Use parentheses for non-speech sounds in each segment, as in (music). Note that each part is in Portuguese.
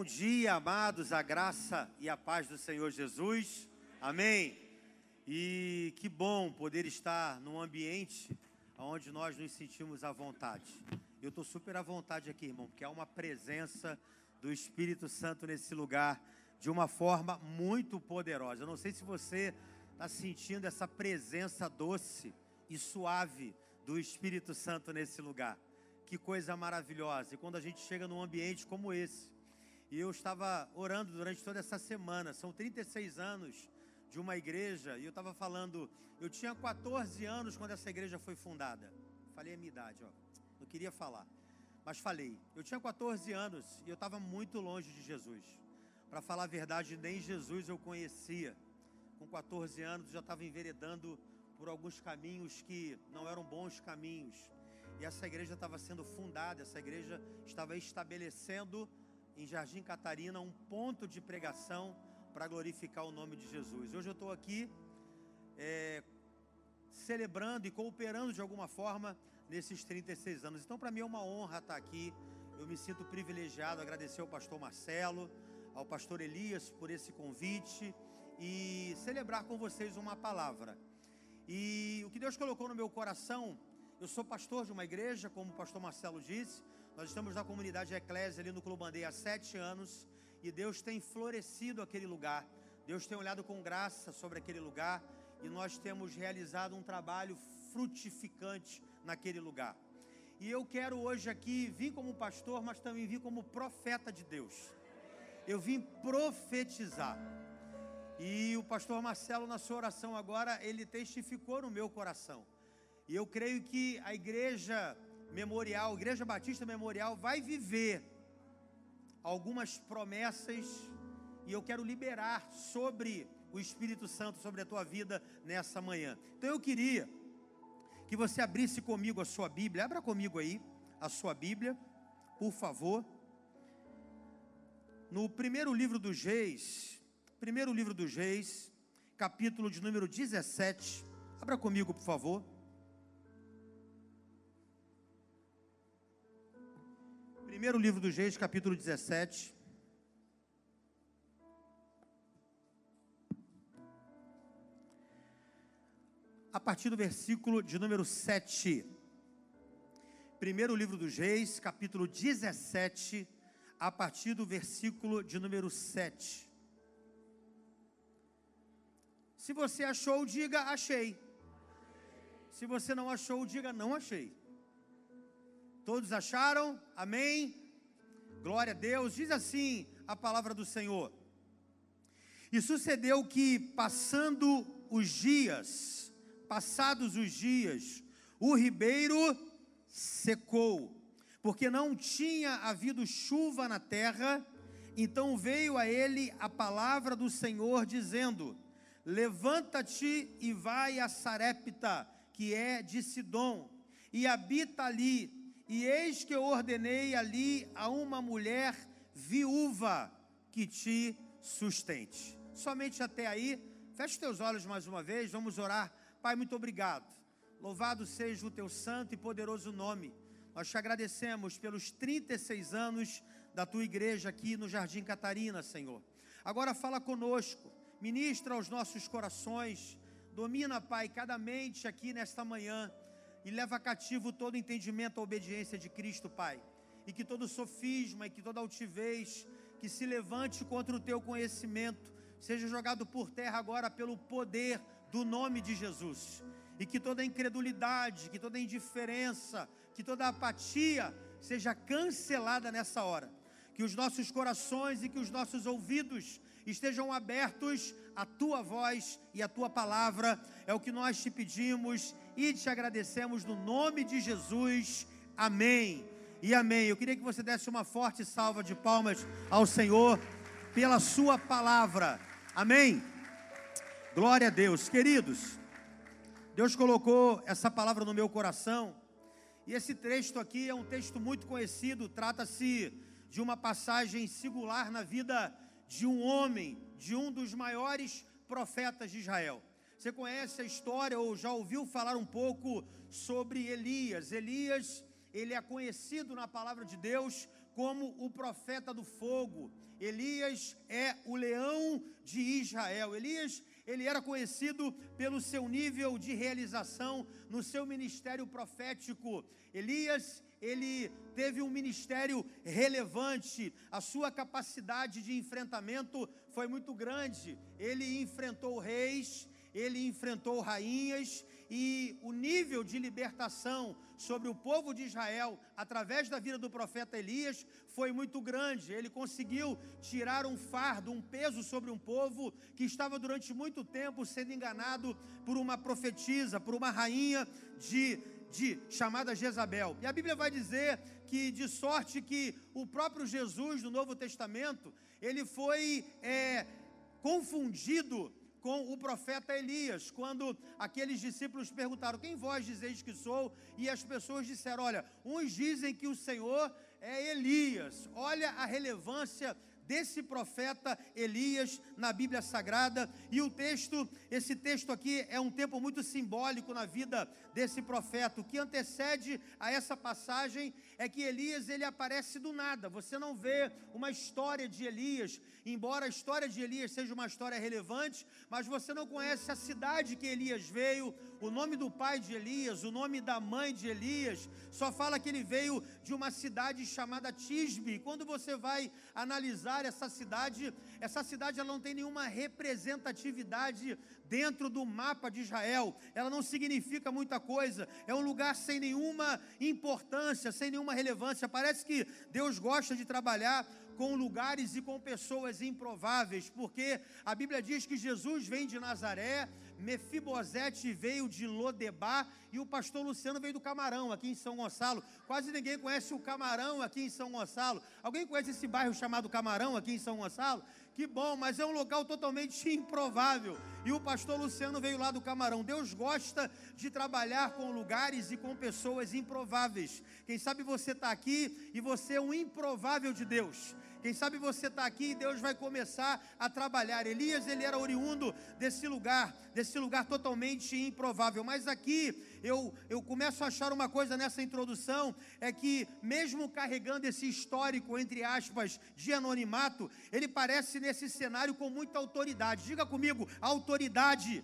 Bom dia, amados, a graça e a paz do Senhor Jesus. Amém. E que bom poder estar num ambiente onde nós nos sentimos à vontade. Eu estou super à vontade aqui, irmão, porque há uma presença do Espírito Santo nesse lugar de uma forma muito poderosa. Eu não sei se você está sentindo essa presença doce e suave do Espírito Santo nesse lugar. Que coisa maravilhosa. E quando a gente chega num ambiente como esse, e eu estava orando durante toda essa semana. São 36 anos de uma igreja. E eu estava falando, eu tinha 14 anos quando essa igreja foi fundada. Falei a minha idade, ó. Não queria falar. Mas falei. Eu tinha 14 anos e eu estava muito longe de Jesus. Para falar a verdade, nem Jesus eu conhecia. Com 14 anos eu já estava enveredando por alguns caminhos que não eram bons caminhos. E essa igreja estava sendo fundada, essa igreja estava estabelecendo em Jardim Catarina um ponto de pregação para glorificar o nome de Jesus. Hoje eu estou aqui é, celebrando e cooperando de alguma forma nesses 36 anos. Então, para mim é uma honra estar aqui. Eu me sinto privilegiado, agradecer ao pastor Marcelo, ao pastor Elias por esse convite e celebrar com vocês uma palavra. E o que Deus colocou no meu coração, eu sou pastor de uma igreja, como o pastor Marcelo disse, nós estamos na comunidade Eclésia ali no Clubandeia há sete anos e Deus tem florescido aquele lugar. Deus tem olhado com graça sobre aquele lugar e nós temos realizado um trabalho frutificante naquele lugar. E eu quero hoje aqui vir como pastor, mas também vir como profeta de Deus. Eu vim profetizar. E o pastor Marcelo, na sua oração agora, ele testificou no meu coração. E eu creio que a igreja Memorial, Igreja Batista Memorial, vai viver algumas promessas e eu quero liberar sobre o Espírito Santo, sobre a tua vida nessa manhã. Então eu queria que você abrisse comigo a sua Bíblia, abra comigo aí a sua Bíblia, por favor. No primeiro livro dos Reis, primeiro livro dos Reis, capítulo de número 17, abra comigo, por favor. Primeiro livro dos Reis, capítulo 17. A partir do versículo de número 7. Primeiro livro dos Reis, capítulo 17, a partir do versículo de número 7. Se você achou, diga achei. Se você não achou, diga não achei. Todos acharam? Amém? Glória a Deus. Diz assim a palavra do Senhor. E sucedeu que, passando os dias, passados os dias, o ribeiro secou, porque não tinha havido chuva na terra. Então veio a ele a palavra do Senhor, dizendo: Levanta-te e vai a Sarepta, que é de Sidom, e habita ali e eis que eu ordenei ali a uma mulher viúva que te sustente. Somente até aí, feche teus olhos mais uma vez, vamos orar. Pai, muito obrigado. Louvado seja o teu santo e poderoso nome. Nós te agradecemos pelos 36 anos da tua igreja aqui no Jardim Catarina, Senhor. Agora fala conosco, ministra aos nossos corações, domina, Pai, cada mente aqui nesta manhã e leva cativo todo entendimento à obediência de Cristo, Pai. E que todo sofisma e que toda altivez que se levante contra o teu conhecimento seja jogado por terra agora pelo poder do nome de Jesus. E que toda incredulidade, que toda indiferença, que toda apatia seja cancelada nessa hora. Que os nossos corações e que os nossos ouvidos estejam abertos à tua voz e à tua palavra. É o que nós te pedimos e te agradecemos no nome de Jesus. Amém. E amém. Eu queria que você desse uma forte salva de palmas ao Senhor pela sua palavra. Amém. Glória a Deus. Queridos, Deus colocou essa palavra no meu coração. E esse texto aqui é um texto muito conhecido, trata-se de uma passagem singular na vida de um homem, de um dos maiores profetas de Israel. Você conhece a história ou já ouviu falar um pouco sobre Elias? Elias, ele é conhecido na palavra de Deus como o profeta do fogo. Elias é o leão de Israel. Elias, ele era conhecido pelo seu nível de realização no seu ministério profético. Elias, ele teve um ministério relevante, a sua capacidade de enfrentamento foi muito grande. Ele enfrentou reis, ele enfrentou rainhas e o nível de libertação sobre o povo de Israel através da vida do profeta Elias foi muito grande. Ele conseguiu tirar um fardo, um peso sobre um povo que estava durante muito tempo sendo enganado por uma profetisa, por uma rainha de de chamada Jezabel. E a Bíblia vai dizer que de sorte que o próprio Jesus do Novo Testamento ele foi é, confundido com o profeta Elias, quando aqueles discípulos perguntaram: Quem vós dizeis que sou? E as pessoas disseram: Olha, uns dizem que o Senhor é Elias. Olha a relevância desse profeta Elias na Bíblia Sagrada. E o texto, esse texto aqui é um tempo muito simbólico na vida desse profeta. O que antecede a essa passagem é que Elias ele aparece do nada. Você não vê uma história de Elias, embora a história de Elias seja uma história relevante, mas você não conhece a cidade que Elias veio, o nome do pai de Elias, o nome da mãe de Elias. Só fala que ele veio de uma cidade chamada Tisbe. Quando você vai analisar essa cidade, essa cidade ela não tem nenhuma representatividade dentro do mapa de Israel. Ela não significa muita coisa. É um lugar sem nenhuma importância, sem nenhuma relevância. Parece que Deus gosta de trabalhar com lugares e com pessoas improváveis, porque a Bíblia diz que Jesus vem de Nazaré, Mefibosete veio de Lodebar e o pastor Luciano veio do Camarão, aqui em São Gonçalo. Quase ninguém conhece o Camarão aqui em São Gonçalo. Alguém conhece esse bairro chamado Camarão aqui em São Gonçalo? Que bom, mas é um local totalmente (laughs) improvável. E o pastor Luciano veio lá do Camarão. Deus gosta de trabalhar com lugares e com pessoas improváveis. Quem sabe você está aqui e você é um improvável de Deus. Quem sabe você está aqui e Deus vai começar a trabalhar. Elias, ele era oriundo desse lugar, desse lugar totalmente improvável. Mas aqui eu, eu começo a achar uma coisa nessa introdução: é que, mesmo carregando esse histórico, entre aspas, de anonimato, ele parece nesse cenário com muita autoridade. Diga comigo, autoridade.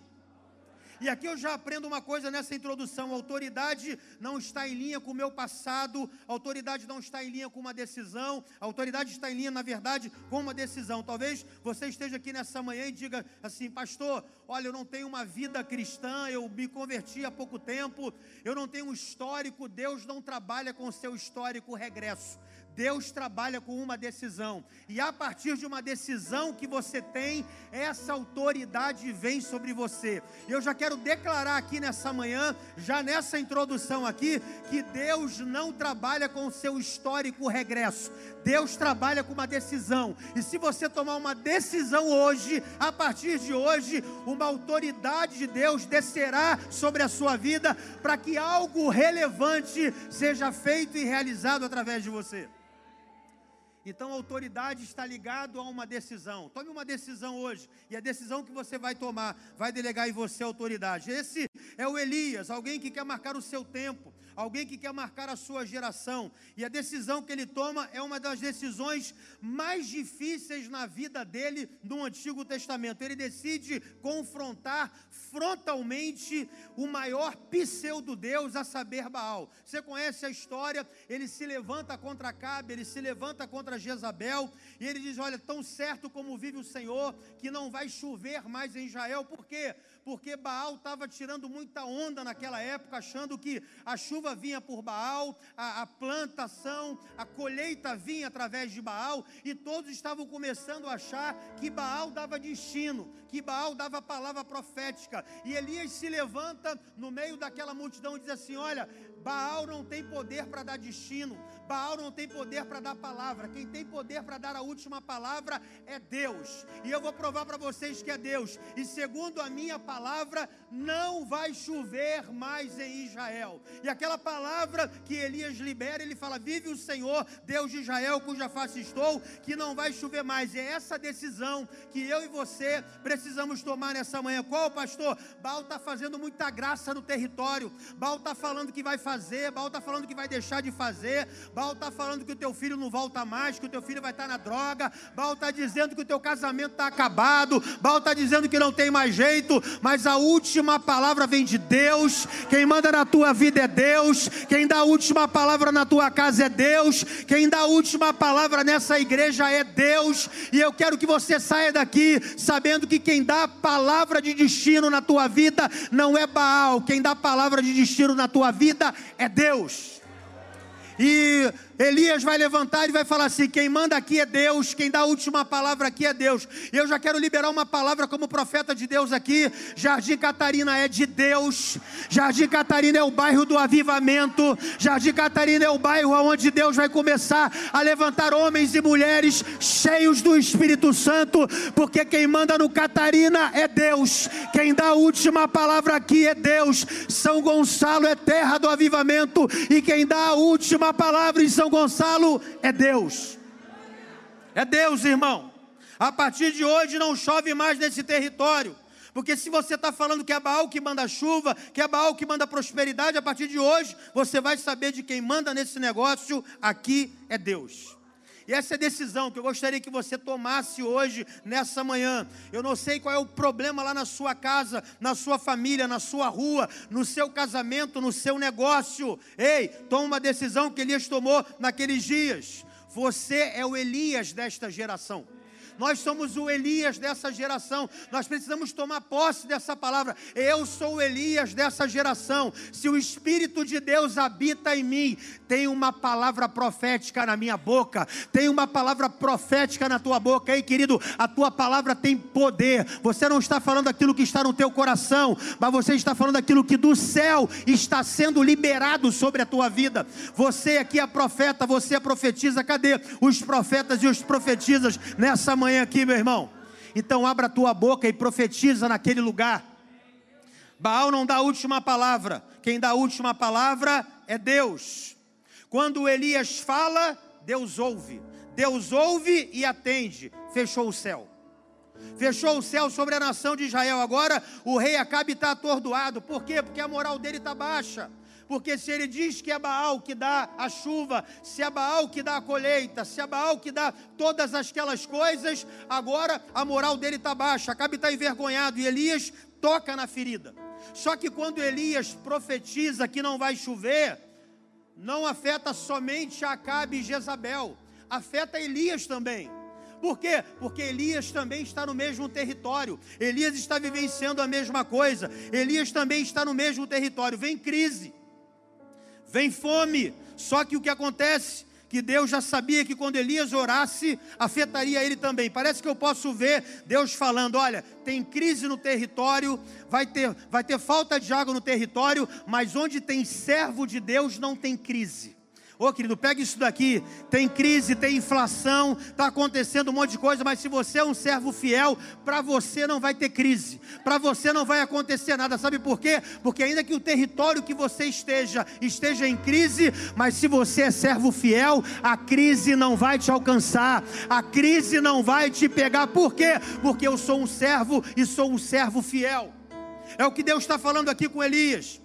E aqui eu já aprendo uma coisa nessa introdução: autoridade não está em linha com o meu passado, autoridade não está em linha com uma decisão, autoridade está em linha, na verdade, com uma decisão. Talvez você esteja aqui nessa manhã e diga assim, pastor, olha, eu não tenho uma vida cristã, eu me converti há pouco tempo, eu não tenho um histórico, Deus não trabalha com o seu histórico regresso. Deus trabalha com uma decisão, e a partir de uma decisão que você tem, essa autoridade vem sobre você. Eu já quero declarar aqui nessa manhã, já nessa introdução aqui, que Deus não trabalha com o seu histórico regresso, Deus trabalha com uma decisão, e se você tomar uma decisão hoje, a partir de hoje, uma autoridade de Deus descerá sobre a sua vida, para que algo relevante seja feito e realizado através de você. Então a autoridade está ligado a uma decisão. Tome uma decisão hoje e a decisão que você vai tomar vai delegar em você autoridade. Esse é o Elias, alguém que quer marcar o seu tempo, alguém que quer marcar a sua geração. E a decisão que ele toma é uma das decisões mais difíceis na vida dele no Antigo Testamento. Ele decide confrontar frontalmente o maior pseudo-deus, a saber, Baal. Você conhece a história? Ele se levanta contra Cabe, ele se levanta contra Jezabel, e ele diz: Olha, tão certo como vive o Senhor, que não vai chover mais em Israel, por quê? Porque Baal estava tirando muita onda naquela época, achando que a chuva vinha por Baal, a, a plantação, a colheita vinha através de Baal, e todos estavam começando a achar que Baal dava destino, que Baal dava palavra profética. E Elias se levanta no meio daquela multidão e diz assim: Olha, Baal não tem poder para dar destino, Baal não tem poder para dar palavra. Quem tem poder para dar a última palavra é Deus. E eu vou provar para vocês que é Deus. E segundo a minha palavra, não vai chover mais em Israel. E aquela palavra que Elias libera, ele fala: Vive o Senhor, Deus de Israel, cuja face estou, que não vai chover mais. É essa decisão que eu e você precisamos tomar nessa manhã. Qual, pastor? Baal está fazendo muita graça no território. Baal está falando que vai fazer, Baal está falando que vai deixar de fazer, Baal está falando que o teu filho não volta mais, que o teu filho vai estar na droga, Baal está dizendo que o teu casamento está acabado, Baal está dizendo que não tem mais jeito, mas a última palavra vem de Deus, quem manda na tua vida é Deus, quem dá a última palavra na tua casa é Deus, quem dá a última palavra nessa igreja é Deus, e eu quero que você saia daqui sabendo que quem dá a palavra de destino na tua vida não é Baal, quem dá a palavra de destino na tua vida é Deus. E Elias vai levantar e vai falar assim: quem manda aqui é Deus, quem dá a última palavra aqui é Deus. E eu já quero liberar uma palavra como profeta de Deus aqui. Jardim Catarina é de Deus. Jardim Catarina é o bairro do avivamento. Jardim Catarina é o bairro onde Deus vai começar a levantar homens e mulheres cheios do Espírito Santo, porque quem manda no Catarina é Deus. Quem dá a última palavra aqui é Deus. São Gonçalo é terra do avivamento e quem dá a última palavra em São são Gonçalo é Deus. É Deus, irmão. A partir de hoje não chove mais nesse território. Porque se você está falando que é Baal que manda chuva, que é Baal que manda prosperidade, a partir de hoje você vai saber de quem manda nesse negócio aqui é Deus. E essa é a decisão que eu gostaria que você tomasse hoje, nessa manhã. Eu não sei qual é o problema lá na sua casa, na sua família, na sua rua, no seu casamento, no seu negócio. Ei, toma uma decisão que Elias tomou naqueles dias. Você é o Elias desta geração. Nós somos o Elias dessa geração. Nós precisamos tomar posse dessa palavra. Eu sou o Elias dessa geração. Se o Espírito de Deus habita em mim, tem uma palavra profética na minha boca. Tem uma palavra profética na tua boca. Ei, querido, a tua palavra tem poder. Você não está falando aquilo que está no teu coração, mas você está falando aquilo que do céu está sendo liberado sobre a tua vida. Você aqui é profeta, você é profetiza. Cadê os profetas e os profetizas nessa manhã? Manhã aqui, meu irmão. Então abra a tua boca e profetiza naquele lugar. Baal não dá a última palavra. Quem dá a última palavra é Deus. Quando Elias fala, Deus ouve. Deus ouve e atende. Fechou o céu. Fechou o céu sobre a nação de Israel. Agora o rei Acabe está atordoado. Por quê? Porque a moral dele está baixa porque se ele diz que é Baal que dá a chuva, se é Baal que dá a colheita, se é Baal que dá todas aquelas coisas, agora a moral dele está baixa, Acabe está envergonhado, e Elias toca na ferida. Só que quando Elias profetiza que não vai chover, não afeta somente Acabe e Jezabel, afeta Elias também. Por quê? Porque Elias também está no mesmo território. Elias está vivenciando a mesma coisa. Elias também está no mesmo território. Vem crise vem fome. Só que o que acontece? Que Deus já sabia que quando Elias orasse, afetaria ele também. Parece que eu posso ver Deus falando: olha, tem crise no território, vai ter, vai ter falta de água no território, mas onde tem servo de Deus não tem crise. Ô oh, querido, pega isso daqui. Tem crise, tem inflação, está acontecendo um monte de coisa, mas se você é um servo fiel, para você não vai ter crise, para você não vai acontecer nada. Sabe por quê? Porque ainda que o território que você esteja esteja em crise, mas se você é servo fiel, a crise não vai te alcançar, a crise não vai te pegar. Por quê? Porque eu sou um servo e sou um servo fiel. É o que Deus está falando aqui com Elias.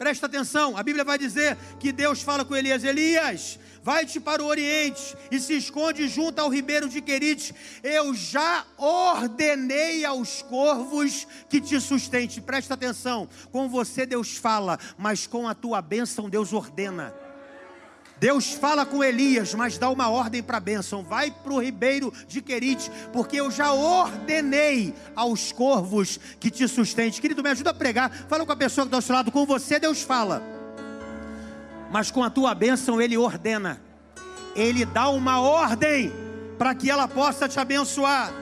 Presta atenção, a Bíblia vai dizer que Deus fala com Elias: Elias, vai-te para o Oriente e se esconde junto ao ribeiro de Querite. Eu já ordenei aos corvos que te sustente. Presta atenção, com você Deus fala, mas com a tua bênção Deus ordena. Deus fala com Elias, mas dá uma ordem para a bênção: vai para o ribeiro de Querite, porque eu já ordenei aos corvos que te sustente. Querido, me ajuda a pregar. Fala com a pessoa que está ao seu lado: com você Deus fala, mas com a tua bênção Ele ordena, Ele dá uma ordem para que ela possa te abençoar.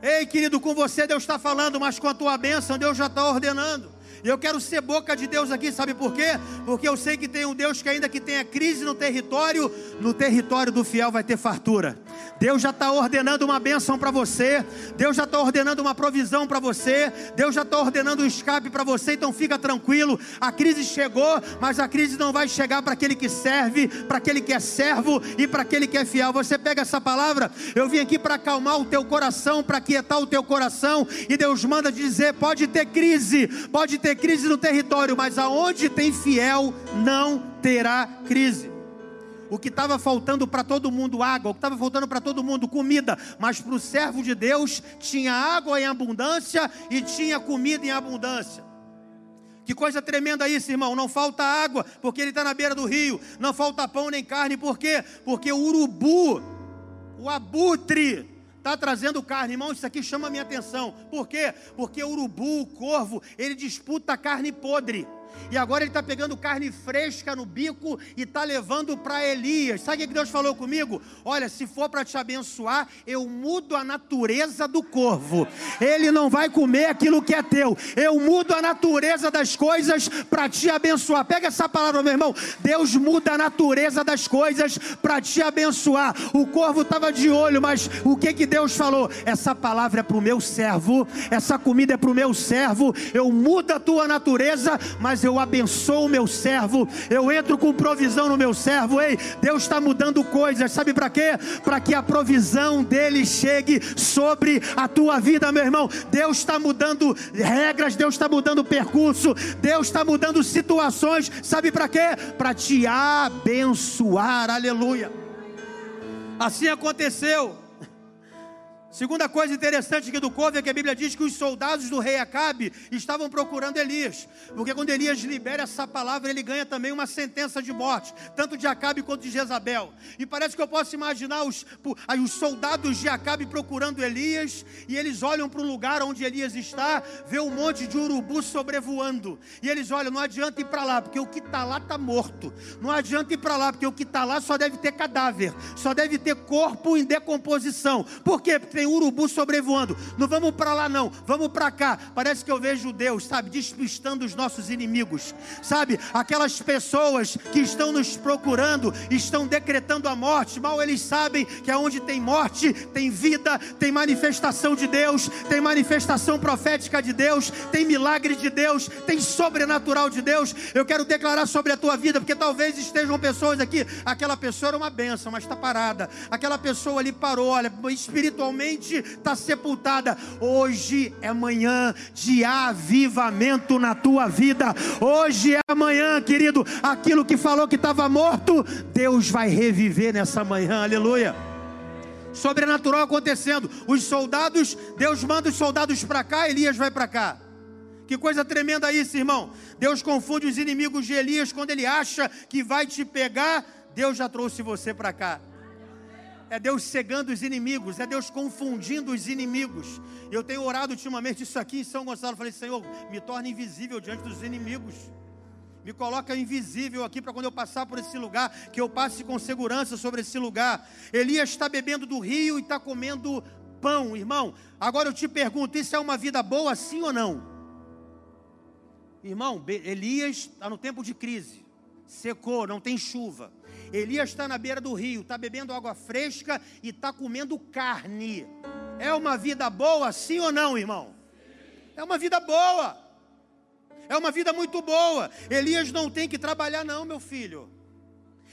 Ei, querido, com você Deus está falando, mas com a tua bênção Deus já está ordenando. Eu quero ser boca de Deus aqui, sabe por quê? Porque eu sei que tem um Deus que ainda que tenha crise no território, no território do fiel vai ter fartura. Deus já está ordenando uma bênção para você, Deus já está ordenando uma provisão para você, Deus já está ordenando um escape para você, então fica tranquilo. A crise chegou, mas a crise não vai chegar para aquele que serve, para aquele que é servo e para aquele que é fiel. Você pega essa palavra, eu vim aqui para acalmar o teu coração, para quietar o teu coração, e Deus manda dizer: pode ter crise, pode ter crise no território, mas aonde tem fiel, não terá crise o que estava faltando para todo mundo água, o que estava faltando para todo mundo comida, mas para o servo de Deus tinha água em abundância e tinha comida em abundância. Que coisa tremenda isso, irmão. Não falta água, porque ele está na beira do rio. Não falta pão nem carne, por quê? Porque o urubu, o abutre, está trazendo carne. Irmão, isso aqui chama a minha atenção. Por quê? Porque o urubu, o corvo, ele disputa carne podre. E agora ele está pegando carne fresca no bico e está levando para Elias. Sabe o que Deus falou comigo? Olha, se for para te abençoar, eu mudo a natureza do corvo. Ele não vai comer aquilo que é teu. Eu mudo a natureza das coisas para te abençoar. Pega essa palavra, meu irmão. Deus muda a natureza das coisas para te abençoar. O corvo estava de olho, mas o que que Deus falou? Essa palavra é para o meu servo. Essa comida é para o meu servo. Eu mudo a tua natureza, mas eu abençoo o meu servo, eu entro com provisão no meu servo. Ei, Deus está mudando coisas, sabe para quê? Para que a provisão dele chegue sobre a tua vida, meu irmão. Deus está mudando regras, Deus está mudando percurso, Deus está mudando situações, sabe para quê? Para te abençoar, aleluia. Assim aconteceu. Segunda coisa interessante aqui do corvo é que a Bíblia diz que os soldados do rei Acabe estavam procurando Elias, porque quando Elias libera essa palavra, ele ganha também uma sentença de morte, tanto de Acabe quanto de Jezabel. E parece que eu posso imaginar os, os soldados de Acabe procurando Elias, e eles olham para o lugar onde Elias está, vê um monte de urubu sobrevoando, e eles olham, não adianta ir para lá, porque o que está lá está morto, não adianta ir para lá, porque o que está lá só deve ter cadáver, só deve ter corpo em decomposição. Por quê? Porque tem urubu sobrevoando. Não vamos para lá, não, vamos para cá. Parece que eu vejo Deus, sabe, despistando os nossos inimigos, sabe? Aquelas pessoas que estão nos procurando, estão decretando a morte. Mal eles sabem que aonde tem morte, tem vida, tem manifestação de Deus, tem manifestação profética de Deus, tem milagre de Deus, tem sobrenatural de Deus. Eu quero declarar sobre a tua vida, porque talvez estejam pessoas aqui. Aquela pessoa era uma benção, mas está parada. Aquela pessoa ali parou, olha, espiritualmente está sepultada. Hoje é manhã de avivamento na tua vida. Hoje é amanhã, querido. Aquilo que falou que estava morto, Deus vai reviver nessa manhã. Aleluia sobrenatural acontecendo. Os soldados, Deus manda os soldados para cá, Elias vai para cá. Que coisa tremenda isso, irmão. Deus confunde os inimigos de Elias quando ele acha que vai te pegar, Deus já trouxe você para cá é Deus cegando os inimigos, é Deus confundindo os inimigos. Eu tenho orado ultimamente isso aqui em São Gonçalo. Falei, Senhor, me torne invisível diante dos inimigos. Me coloca invisível aqui para quando eu passar por esse lugar, que eu passe com segurança sobre esse lugar. Elias está bebendo do rio e está comendo pão, irmão. Agora eu te pergunto: isso é uma vida boa, sim ou não? Irmão, Elias está no tempo de crise, secou, não tem chuva. Elias está na beira do rio, está bebendo água fresca e está comendo carne. É uma vida boa, sim ou não, irmão? É uma vida boa. É uma vida muito boa. Elias não tem que trabalhar, não, meu filho.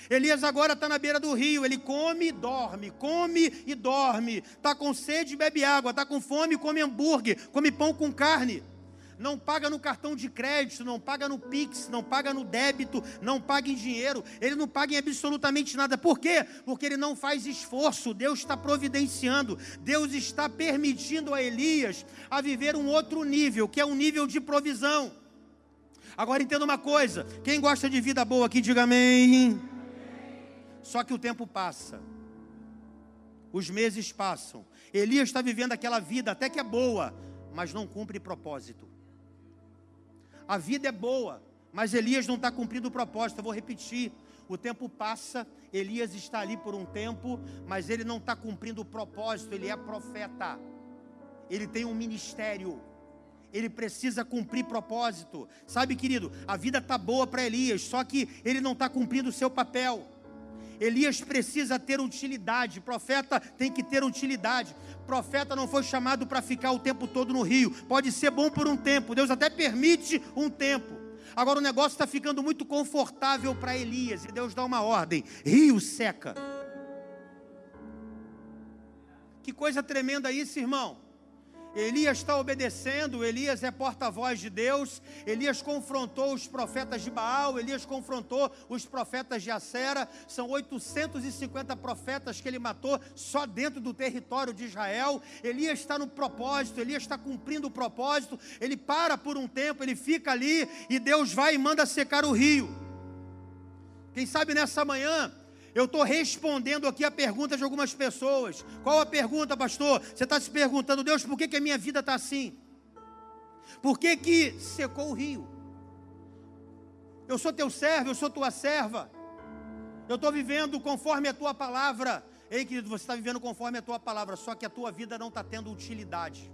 Elias agora está na beira do rio, ele come e dorme, come e dorme. Está com sede, bebe água. Está com fome, come hambúrguer, come pão com carne não paga no cartão de crédito, não paga no Pix, não paga no débito, não paga em dinheiro, ele não paga em absolutamente nada. Por quê? Porque ele não faz esforço, Deus está providenciando, Deus está permitindo a Elias a viver um outro nível, que é um nível de provisão. Agora entenda uma coisa: quem gosta de vida boa aqui, diga amém. Só que o tempo passa, os meses passam, Elias está vivendo aquela vida até que é boa, mas não cumpre propósito. A vida é boa, mas Elias não está cumprindo o propósito. Eu vou repetir. O tempo passa, Elias está ali por um tempo, mas ele não está cumprindo o propósito. Ele é profeta, ele tem um ministério, ele precisa cumprir propósito. Sabe, querido, a vida está boa para Elias, só que ele não está cumprindo o seu papel. Elias precisa ter utilidade, profeta tem que ter utilidade. Profeta não foi chamado para ficar o tempo todo no rio. Pode ser bom por um tempo, Deus até permite um tempo. Agora o negócio está ficando muito confortável para Elias e Deus dá uma ordem: rio seca. Que coisa tremenda isso, irmão. Elias está obedecendo, Elias é porta-voz de Deus, Elias confrontou os profetas de Baal, Elias confrontou os profetas de Acera, são 850 profetas que ele matou só dentro do território de Israel. Elias está no propósito, Elias está cumprindo o propósito, ele para por um tempo, ele fica ali e Deus vai e manda secar o rio. Quem sabe nessa manhã eu estou respondendo aqui a pergunta de algumas pessoas. Qual a pergunta, pastor? Você está se perguntando, Deus, por que, que a minha vida está assim? Por que, que secou o rio? Eu sou teu servo, eu sou tua serva. Eu estou vivendo conforme a tua palavra. Ei, querido, você está vivendo conforme a tua palavra, só que a tua vida não está tendo utilidade.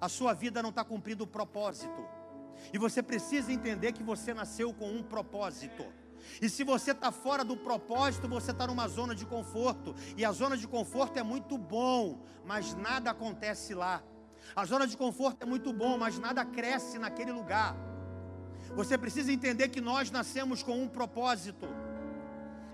A sua vida não está cumprindo o propósito. E você precisa entender que você nasceu com um propósito. E se você está fora do propósito, você está numa zona de conforto. E a zona de conforto é muito bom, mas nada acontece lá. A zona de conforto é muito bom, mas nada cresce naquele lugar. Você precisa entender que nós nascemos com um propósito.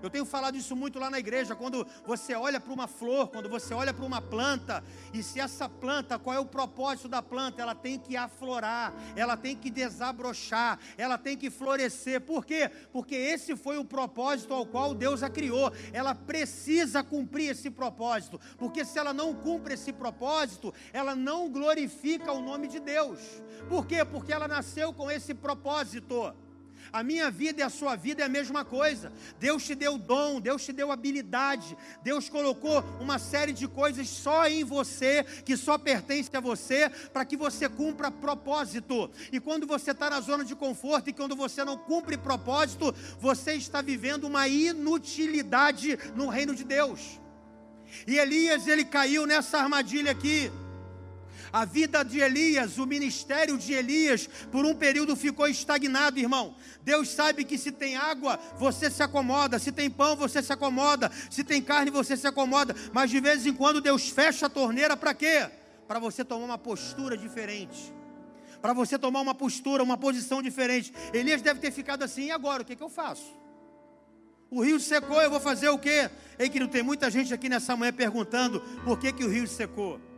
Eu tenho falado isso muito lá na igreja, quando você olha para uma flor, quando você olha para uma planta, e se essa planta, qual é o propósito da planta? Ela tem que aflorar, ela tem que desabrochar, ela tem que florescer. Por quê? Porque esse foi o propósito ao qual Deus a criou. Ela precisa cumprir esse propósito, porque se ela não cumpre esse propósito, ela não glorifica o nome de Deus. Por quê? Porque ela nasceu com esse propósito. A minha vida e a sua vida é a mesma coisa. Deus te deu dom, Deus te deu habilidade, Deus colocou uma série de coisas só em você, que só pertence a você, para que você cumpra propósito. E quando você está na zona de conforto e quando você não cumpre propósito, você está vivendo uma inutilidade no reino de Deus. E Elias, ele caiu nessa armadilha aqui. A vida de Elias, o ministério de Elias, por um período ficou estagnado, irmão. Deus sabe que se tem água, você se acomoda, se tem pão, você se acomoda, se tem carne, você se acomoda, mas de vez em quando Deus fecha a torneira para quê? Para você tomar uma postura diferente. Para você tomar uma postura, uma posição diferente. Elias deve ter ficado assim, e agora? O que, que eu faço? O rio secou, eu vou fazer o quê? Ei, que não tem muita gente aqui nessa manhã perguntando por que, que o rio secou.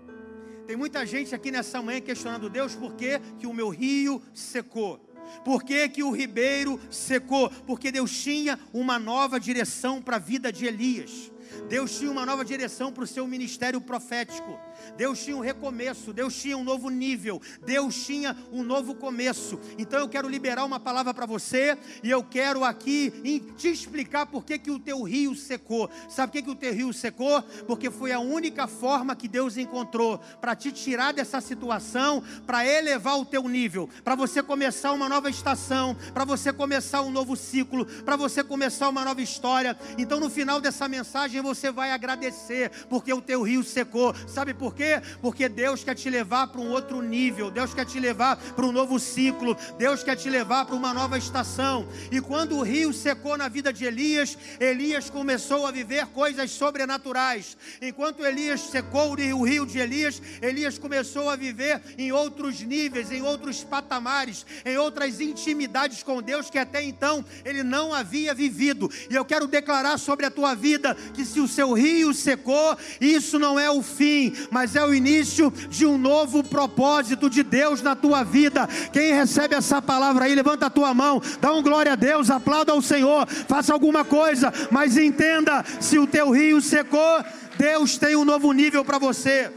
Tem muita gente aqui nessa manhã questionando Deus por que, que o meu rio secou. Por que, que o ribeiro secou? Porque Deus tinha uma nova direção para a vida de Elias. Deus tinha uma nova direção para o seu ministério profético. Deus tinha um recomeço, Deus tinha um novo nível, Deus tinha um novo começo. Então eu quero liberar uma palavra para você e eu quero aqui te explicar por que, que o teu rio secou. Sabe por que, que o teu rio secou? Porque foi a única forma que Deus encontrou para te tirar dessa situação, para elevar o teu nível, para você começar uma nova estação, para você começar um novo ciclo, para você começar uma nova história. Então no final dessa mensagem você vai agradecer porque o teu rio secou. Sabe por quê? quê? Porque Deus quer te levar para um outro nível, Deus quer te levar para um novo ciclo, Deus quer te levar para uma nova estação. E quando o rio secou na vida de Elias, Elias começou a viver coisas sobrenaturais. Enquanto Elias secou o rio de Elias, Elias começou a viver em outros níveis, em outros patamares, em outras intimidades com Deus que até então ele não havia vivido. E eu quero declarar sobre a tua vida que se o seu rio secou, isso não é o fim, mas mas é o início de um novo propósito de Deus na tua vida. Quem recebe essa palavra aí, levanta a tua mão, dá um glória a Deus, aplauda ao Senhor, faça alguma coisa, mas entenda: se o teu rio secou, Deus tem um novo nível para você.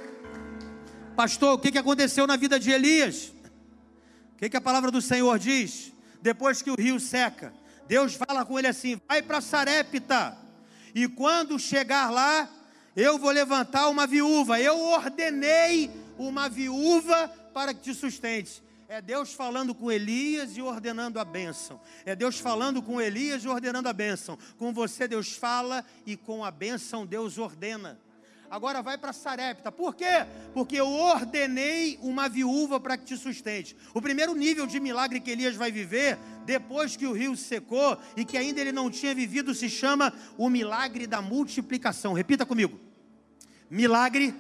Pastor, o que, aconteceu na vida de Elias? O que a palavra do Senhor diz? Depois que o rio seca, Deus fala com ele assim: vai para Sarepta, e quando chegar lá, eu vou levantar uma viúva. Eu ordenei uma viúva para que te sustente. É Deus falando com Elias e ordenando a bênção. É Deus falando com Elias e ordenando a bênção. Com você Deus fala e com a bênção Deus ordena. Agora vai para Sarepta. Por quê? Porque eu ordenei uma viúva para que te sustente. O primeiro nível de milagre que Elias vai viver depois que o rio secou e que ainda ele não tinha vivido, se chama o milagre da multiplicação. Repita comigo: milagre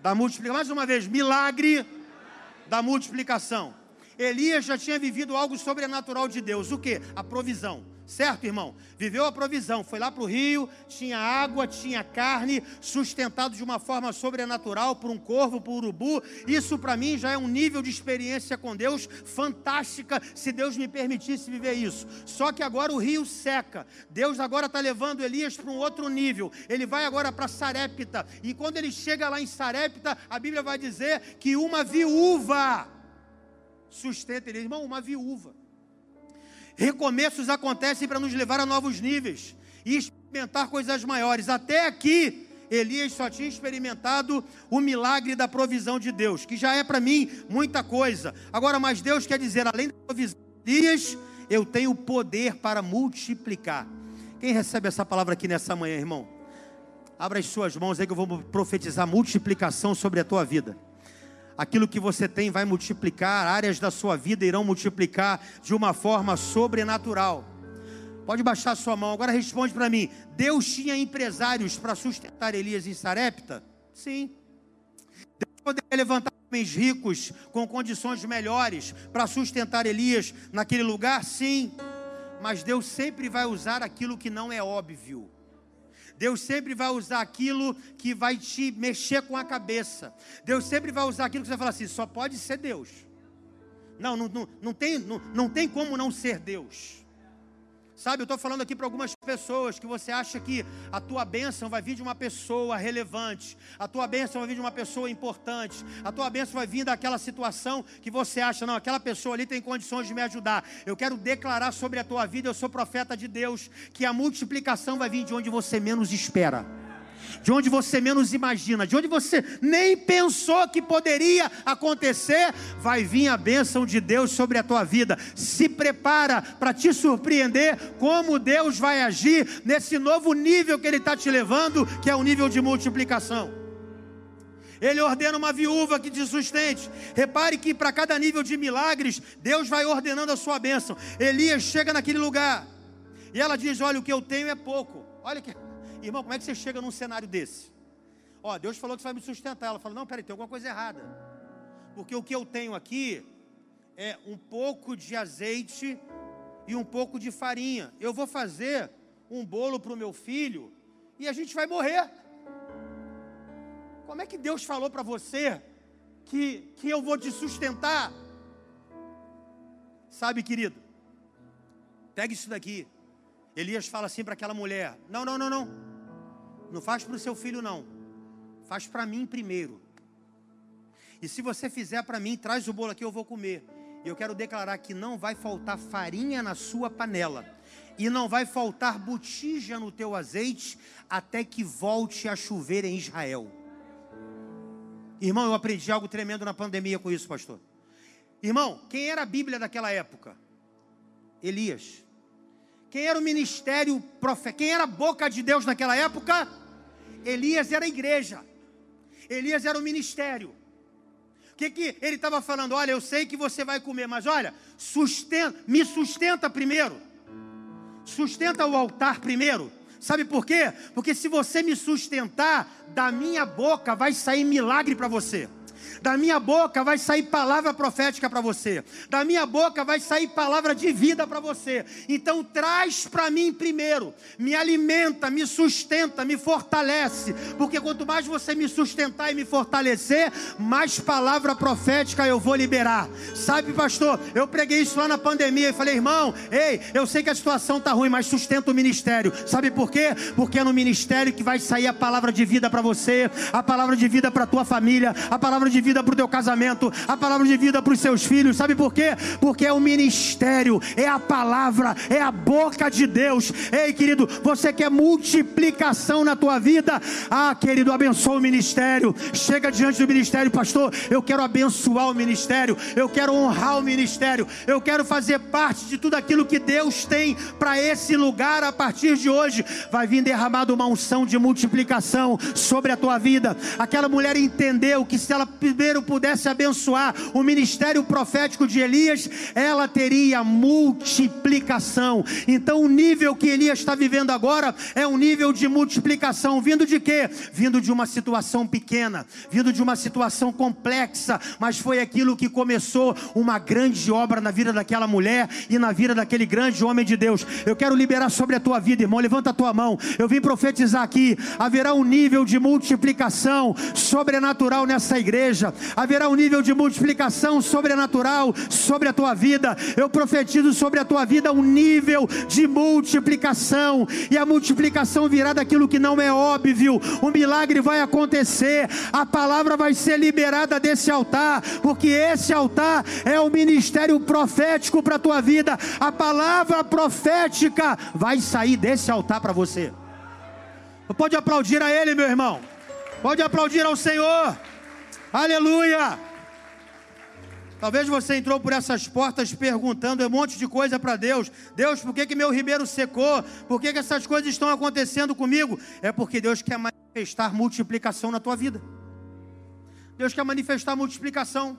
da multiplicação. Mais uma vez, milagre da multiplicação. Elias já tinha vivido algo sobrenatural de Deus. O que? A provisão. Certo, irmão? Viveu a provisão, foi lá para o rio, tinha água, tinha carne, sustentado de uma forma sobrenatural por um corvo, por um urubu. Isso para mim já é um nível de experiência com Deus fantástica, se Deus me permitisse viver isso. Só que agora o rio seca. Deus agora está levando Elias para um outro nível. Ele vai agora para Sarepta. E quando ele chega lá em Sarepta, a Bíblia vai dizer que uma viúva sustenta ele. Irmão, uma viúva. Recomeços acontecem para nos levar a novos níveis e experimentar coisas maiores. Até aqui, Elias só tinha experimentado o milagre da provisão de Deus, que já é para mim muita coisa. Agora, mas Deus quer dizer, além da provisão de Elias, eu tenho poder para multiplicar. Quem recebe essa palavra aqui nessa manhã, irmão? Abra as suas mãos aí que eu vou profetizar multiplicação sobre a tua vida aquilo que você tem vai multiplicar, áreas da sua vida irão multiplicar de uma forma sobrenatural. Pode baixar sua mão, agora responde para mim: Deus tinha empresários para sustentar Elias em Sarepta? Sim. Deus poderia levantar homens ricos com condições melhores para sustentar Elias naquele lugar? Sim. Mas Deus sempre vai usar aquilo que não é óbvio. Deus sempre vai usar aquilo que vai te mexer com a cabeça. Deus sempre vai usar aquilo que você vai falar assim: só pode ser Deus. Não, não, não, não, tem, não, não tem como não ser Deus. Sabe, eu estou falando aqui para algumas pessoas que você acha que a tua bênção vai vir de uma pessoa relevante, a tua bênção vai vir de uma pessoa importante, a tua bênção vai vir daquela situação que você acha, não, aquela pessoa ali tem condições de me ajudar. Eu quero declarar sobre a tua vida, eu sou profeta de Deus, que a multiplicação vai vir de onde você menos espera de onde você menos imagina, de onde você nem pensou que poderia acontecer, vai vir a bênção de Deus sobre a tua vida. Se prepara para te surpreender como Deus vai agir nesse novo nível que Ele está te levando, que é o nível de multiplicação. Ele ordena uma viúva que te sustente. Repare que para cada nível de milagres, Deus vai ordenando a sua bênção. Elias chega naquele lugar e ela diz: Olha, o que eu tenho é pouco. Olha que Irmão, como é que você chega num cenário desse? Ó, Deus falou que você vai me sustentar. Ela falou: Não, peraí, tem alguma coisa errada. Porque o que eu tenho aqui é um pouco de azeite e um pouco de farinha. Eu vou fazer um bolo para o meu filho e a gente vai morrer. Como é que Deus falou para você que, que eu vou te sustentar? Sabe, querido, pega isso daqui. Elias fala assim para aquela mulher: Não, não, não, não. Não faz para o seu filho, não. Faz para mim primeiro. E se você fizer para mim, traz o bolo aqui, eu vou comer. E eu quero declarar que não vai faltar farinha na sua panela. E não vai faltar botija no teu azeite até que volte a chover em Israel. Irmão, eu aprendi algo tremendo na pandemia com isso, pastor. Irmão, quem era a Bíblia daquela época? Elias. Quem era o ministério profeta? Quem era a boca de Deus naquela época? Elias era a igreja. Elias era o ministério. O que, que ele estava falando? Olha, eu sei que você vai comer, mas olha, sustenta, me sustenta primeiro. Sustenta o altar primeiro. Sabe por quê? Porque se você me sustentar, da minha boca vai sair milagre para você. Da minha boca vai sair palavra profética para você. Da minha boca vai sair palavra de vida para você. Então traz para mim primeiro. Me alimenta, me sustenta, me fortalece. Porque quanto mais você me sustentar e me fortalecer, mais palavra profética eu vou liberar. Sabe, pastor, eu preguei isso lá na pandemia e falei, irmão, ei, eu sei que a situação está ruim, mas sustenta o ministério. Sabe por quê? Porque é no ministério que vai sair a palavra de vida para você, a palavra de vida para tua família, a palavra de vida para o teu casamento, a palavra de vida para os seus filhos. Sabe por quê? Porque é o ministério, é a palavra, é a boca de Deus. Ei, querido, você quer multiplicação na tua vida? Ah, querido, abençoa o ministério. Chega diante do ministério, pastor. Eu quero abençoar o ministério, eu quero honrar o ministério, eu quero fazer parte de tudo aquilo que Deus tem para esse lugar a partir de hoje. Vai vir derramado uma unção de multiplicação sobre a tua vida. Aquela mulher entendeu que se ela primeiro pudesse abençoar o ministério profético de Elias, ela teria multiplicação. Então, o nível que Elias está vivendo agora é um nível de multiplicação. Vindo de quê? Vindo de uma situação pequena, vindo de uma situação complexa, mas foi aquilo que começou uma grande obra na vida daquela mulher e na vida daquele grande homem de Deus. Eu quero liberar sobre a tua vida, irmão. Levanta a tua mão. Eu vim profetizar aqui: haverá um nível de multiplicação sobrenatural nessa igreja, haverá um nível de multiplicação sobrenatural sobre a tua vida. Eu profetizo sobre a tua vida um nível de multiplicação, e a multiplicação virá daquilo que não é óbvio. O milagre vai acontecer, a palavra vai ser liberada desse altar, porque esse altar é o ministério profético para a tua vida. A palavra profética vai sair desse altar para você. Pode aplaudir a Ele, meu irmão. Pode aplaudir ao Senhor. Aleluia. Talvez você entrou por essas portas perguntando um monte de coisa para Deus. Deus, por que, que meu ribeiro secou? Por que, que essas coisas estão acontecendo comigo? É porque Deus quer manifestar multiplicação na tua vida. Deus quer manifestar multiplicação.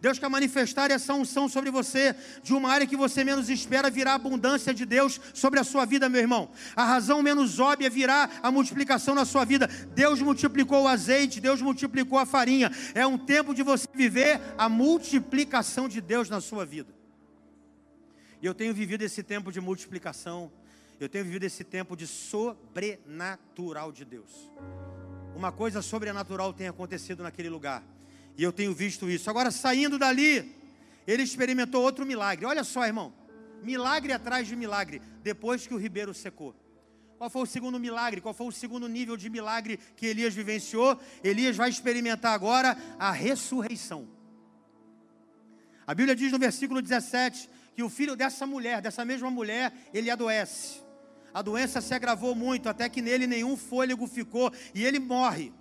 Deus quer manifestar essa unção sobre você, de uma área que você menos espera, virá a abundância de Deus sobre a sua vida, meu irmão. A razão menos óbvia virá a multiplicação na sua vida. Deus multiplicou o azeite, Deus multiplicou a farinha. É um tempo de você viver a multiplicação de Deus na sua vida. E eu tenho vivido esse tempo de multiplicação, eu tenho vivido esse tempo de sobrenatural de Deus. Uma coisa sobrenatural tem acontecido naquele lugar. E eu tenho visto isso. Agora, saindo dali, ele experimentou outro milagre. Olha só, irmão. Milagre atrás de milagre, depois que o ribeiro secou. Qual foi o segundo milagre? Qual foi o segundo nível de milagre que Elias vivenciou? Elias vai experimentar agora a ressurreição. A Bíblia diz no versículo 17 que o filho dessa mulher, dessa mesma mulher, ele adoece. A doença se agravou muito, até que nele nenhum fôlego ficou e ele morre.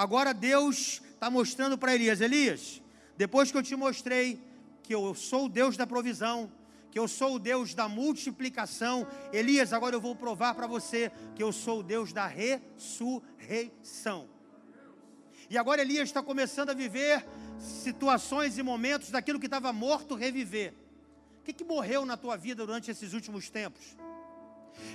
Agora Deus está mostrando para Elias: Elias, depois que eu te mostrei que eu sou o Deus da provisão, que eu sou o Deus da multiplicação, Elias, agora eu vou provar para você que eu sou o Deus da ressurreição. E agora Elias está começando a viver situações e momentos daquilo que estava morto reviver. O que, que morreu na tua vida durante esses últimos tempos?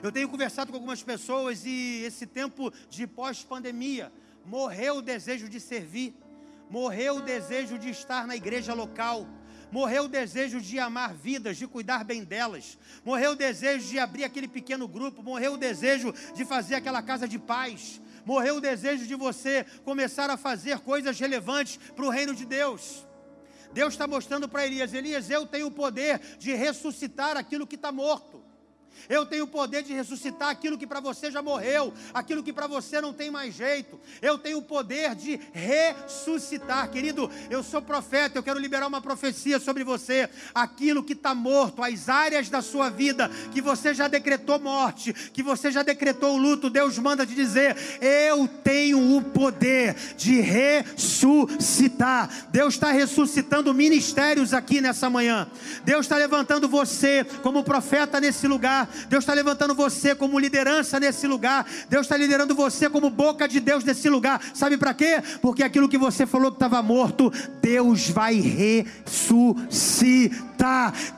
Eu tenho conversado com algumas pessoas e esse tempo de pós-pandemia, morreu o desejo de servir, morreu o desejo de estar na igreja local, morreu o desejo de amar vidas, de cuidar bem delas, morreu o desejo de abrir aquele pequeno grupo, morreu o desejo de fazer aquela casa de paz, morreu o desejo de você começar a fazer coisas relevantes para o reino de Deus. Deus está mostrando para Elias: Elias, eu tenho o poder de ressuscitar aquilo que está morto. Eu tenho o poder de ressuscitar aquilo que para você já morreu, aquilo que para você não tem mais jeito. Eu tenho o poder de ressuscitar, querido. Eu sou profeta, eu quero liberar uma profecia sobre você. Aquilo que está morto, as áreas da sua vida que você já decretou morte, que você já decretou luto, Deus manda te dizer: Eu tenho o poder de ressuscitar. Deus está ressuscitando ministérios aqui nessa manhã. Deus está levantando você como profeta nesse lugar. Deus está levantando você como liderança nesse lugar. Deus está liderando você como boca de Deus nesse lugar. Sabe para quê? Porque aquilo que você falou que estava morto, Deus vai ressuscitar.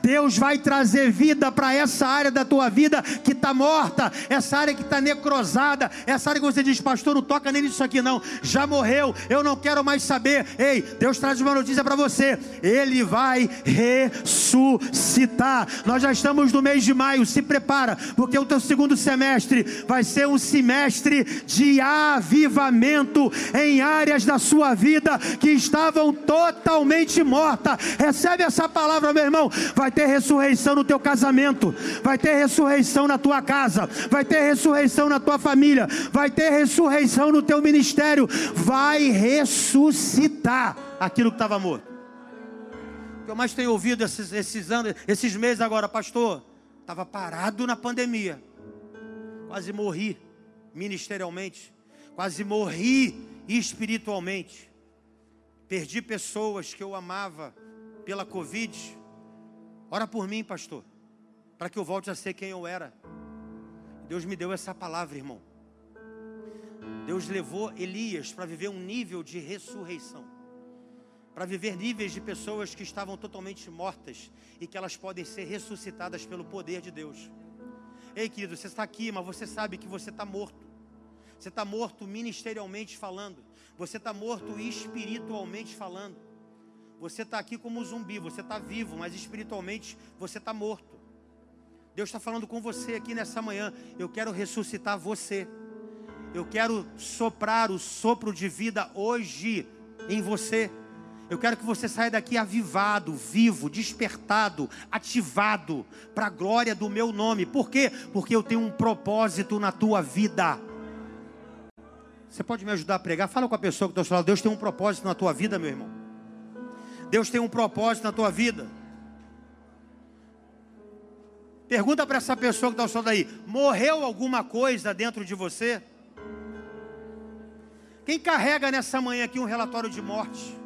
Deus vai trazer vida para essa área da tua vida que está morta, essa área que está necrosada, essa área que você diz, pastor, não toca nem nisso aqui não, já morreu, eu não quero mais saber. Ei, Deus traz uma notícia para você, Ele vai ressuscitar. Nós já estamos no mês de maio, se prepara, porque o teu segundo semestre vai ser um semestre de avivamento em áreas da sua vida que estavam totalmente mortas. Recebe essa palavra, meu irmão. Vai ter ressurreição no teu casamento, vai ter ressurreição na tua casa, vai ter ressurreição na tua família, vai ter ressurreição no teu ministério. Vai ressuscitar aquilo que estava morto. O que eu mais tenho ouvido esses, esses anos, esses meses agora, pastor, estava parado na pandemia, quase morri ministerialmente, quase morri espiritualmente. Perdi pessoas que eu amava pela Covid, Ora por mim, pastor, para que eu volte a ser quem eu era. Deus me deu essa palavra, irmão. Deus levou Elias para viver um nível de ressurreição. para viver níveis de pessoas que estavam totalmente mortas e que elas podem ser ressuscitadas pelo poder de Deus. Ei, querido, você está aqui, mas você sabe que você está morto. Você está morto ministerialmente falando. Você está morto espiritualmente falando. Você está aqui como um zumbi. Você está vivo, mas espiritualmente você está morto. Deus está falando com você aqui nessa manhã. Eu quero ressuscitar você. Eu quero soprar o sopro de vida hoje em você. Eu quero que você saia daqui avivado, vivo, despertado, ativado para a glória do meu nome. Por quê? Porque eu tenho um propósito na tua vida. Você pode me ajudar a pregar? Fala com a pessoa que está falando. Deus tem um propósito na tua vida, meu irmão. Deus tem um propósito na tua vida. Pergunta para essa pessoa que está falando aí: morreu alguma coisa dentro de você? Quem carrega nessa manhã aqui um relatório de morte?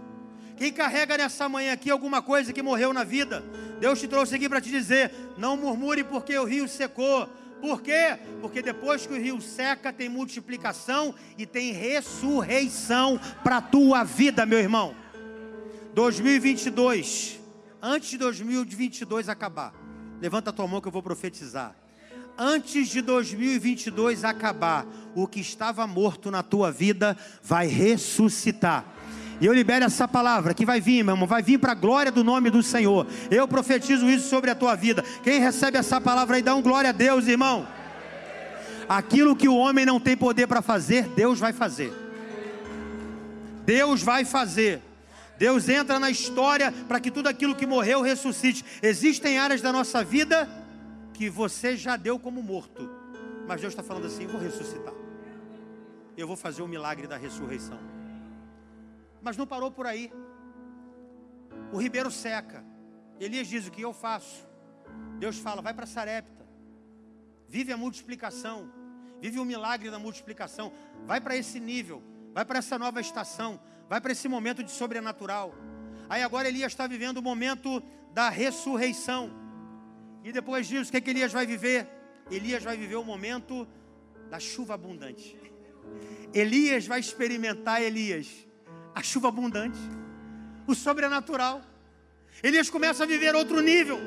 Quem carrega nessa manhã aqui alguma coisa que morreu na vida? Deus te trouxe aqui para te dizer: não murmure porque o rio secou. Por quê? Porque depois que o rio seca, tem multiplicação e tem ressurreição para a tua vida, meu irmão. 2022, antes de 2022 acabar, levanta a tua mão que eu vou profetizar. Antes de 2022 acabar, o que estava morto na tua vida vai ressuscitar. E eu libero essa palavra que vai vir, meu irmão, vai vir para a glória do nome do Senhor. Eu profetizo isso sobre a tua vida. Quem recebe essa palavra aí, dá um glória a Deus, irmão. Aquilo que o homem não tem poder para fazer, Deus vai fazer. Deus vai fazer. Deus entra na história para que tudo aquilo que morreu ressuscite. Existem áreas da nossa vida que você já deu como morto, mas Deus está falando assim: vou ressuscitar. Eu vou fazer o milagre da ressurreição. Mas não parou por aí. O ribeiro seca. Elias diz: O que eu faço? Deus fala: Vai para Sarepta. Vive a multiplicação. Vive o milagre da multiplicação. Vai para esse nível. Vai para essa nova estação. Vai para esse momento de sobrenatural. Aí agora Elias está vivendo o momento da ressurreição. E depois disso, o que, é que Elias vai viver? Elias vai viver o momento da chuva abundante. Elias vai experimentar Elias a chuva abundante, o sobrenatural. Elias começa a viver outro nível.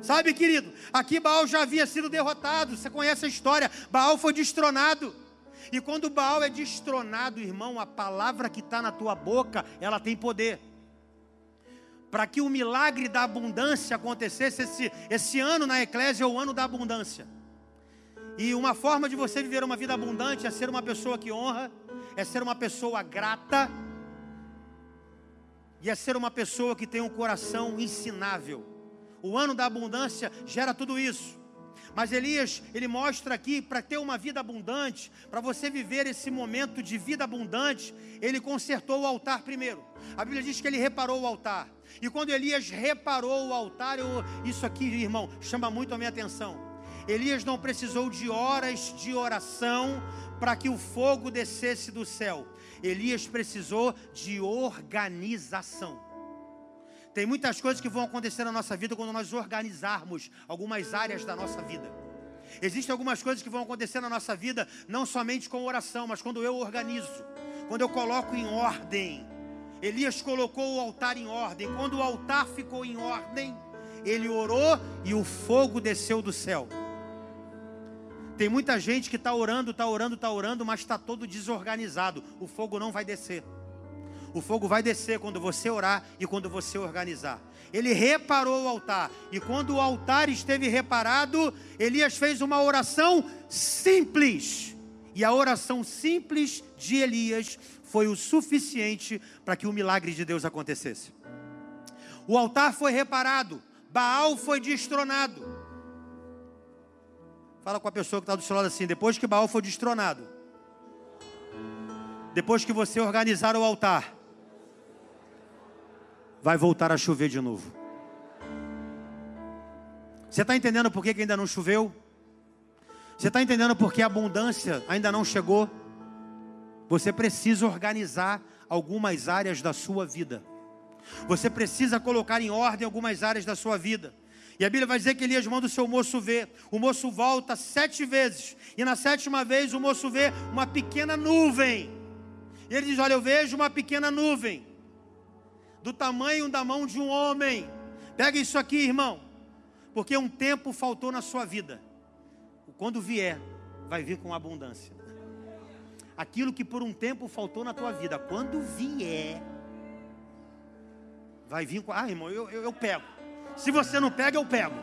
Sabe, querido, aqui Baal já havia sido derrotado. Você conhece a história? Baal foi destronado. E quando Baal é destronado, irmão, a palavra que está na tua boca, ela tem poder. Para que o milagre da abundância acontecesse, esse, esse ano na Eclésia é o ano da abundância. E uma forma de você viver uma vida abundante é ser uma pessoa que honra, é ser uma pessoa grata, e é ser uma pessoa que tem um coração ensinável. O ano da abundância gera tudo isso. Mas Elias, ele mostra aqui para ter uma vida abundante, para você viver esse momento de vida abundante, ele consertou o altar primeiro. A Bíblia diz que ele reparou o altar. E quando Elias reparou o altar, eu, isso aqui, irmão, chama muito a minha atenção. Elias não precisou de horas de oração para que o fogo descesse do céu. Elias precisou de organização. Tem muitas coisas que vão acontecer na nossa vida quando nós organizarmos algumas áreas da nossa vida. Existem algumas coisas que vão acontecer na nossa vida, não somente com oração, mas quando eu organizo, quando eu coloco em ordem. Elias colocou o altar em ordem. Quando o altar ficou em ordem, ele orou e o fogo desceu do céu. Tem muita gente que está orando, está orando, está orando, mas está todo desorganizado. O fogo não vai descer. O fogo vai descer quando você orar e quando você organizar. Ele reparou o altar. E quando o altar esteve reparado, Elias fez uma oração simples. E a oração simples de Elias foi o suficiente para que o milagre de Deus acontecesse. O altar foi reparado, Baal foi destronado. Fala com a pessoa que está do seu lado assim: depois que Baal for destronado, depois que você organizar o altar, vai voltar a chover de novo. Você está entendendo por que, que ainda não choveu? Você está entendendo por que a abundância ainda não chegou? Você precisa organizar algumas áreas da sua vida. Você precisa colocar em ordem algumas áreas da sua vida. E a Bíblia vai dizer que Elias manda o seu moço ver. O moço volta sete vezes. E na sétima vez o moço vê uma pequena nuvem. E ele diz: Olha, eu vejo uma pequena nuvem. Do tamanho da mão de um homem. Pega isso aqui, irmão, porque um tempo faltou na sua vida. Quando vier, vai vir com abundância. Aquilo que por um tempo faltou na tua vida, quando vier, vai vir com. Ah, irmão, eu, eu, eu pego. Se você não pega, eu pego.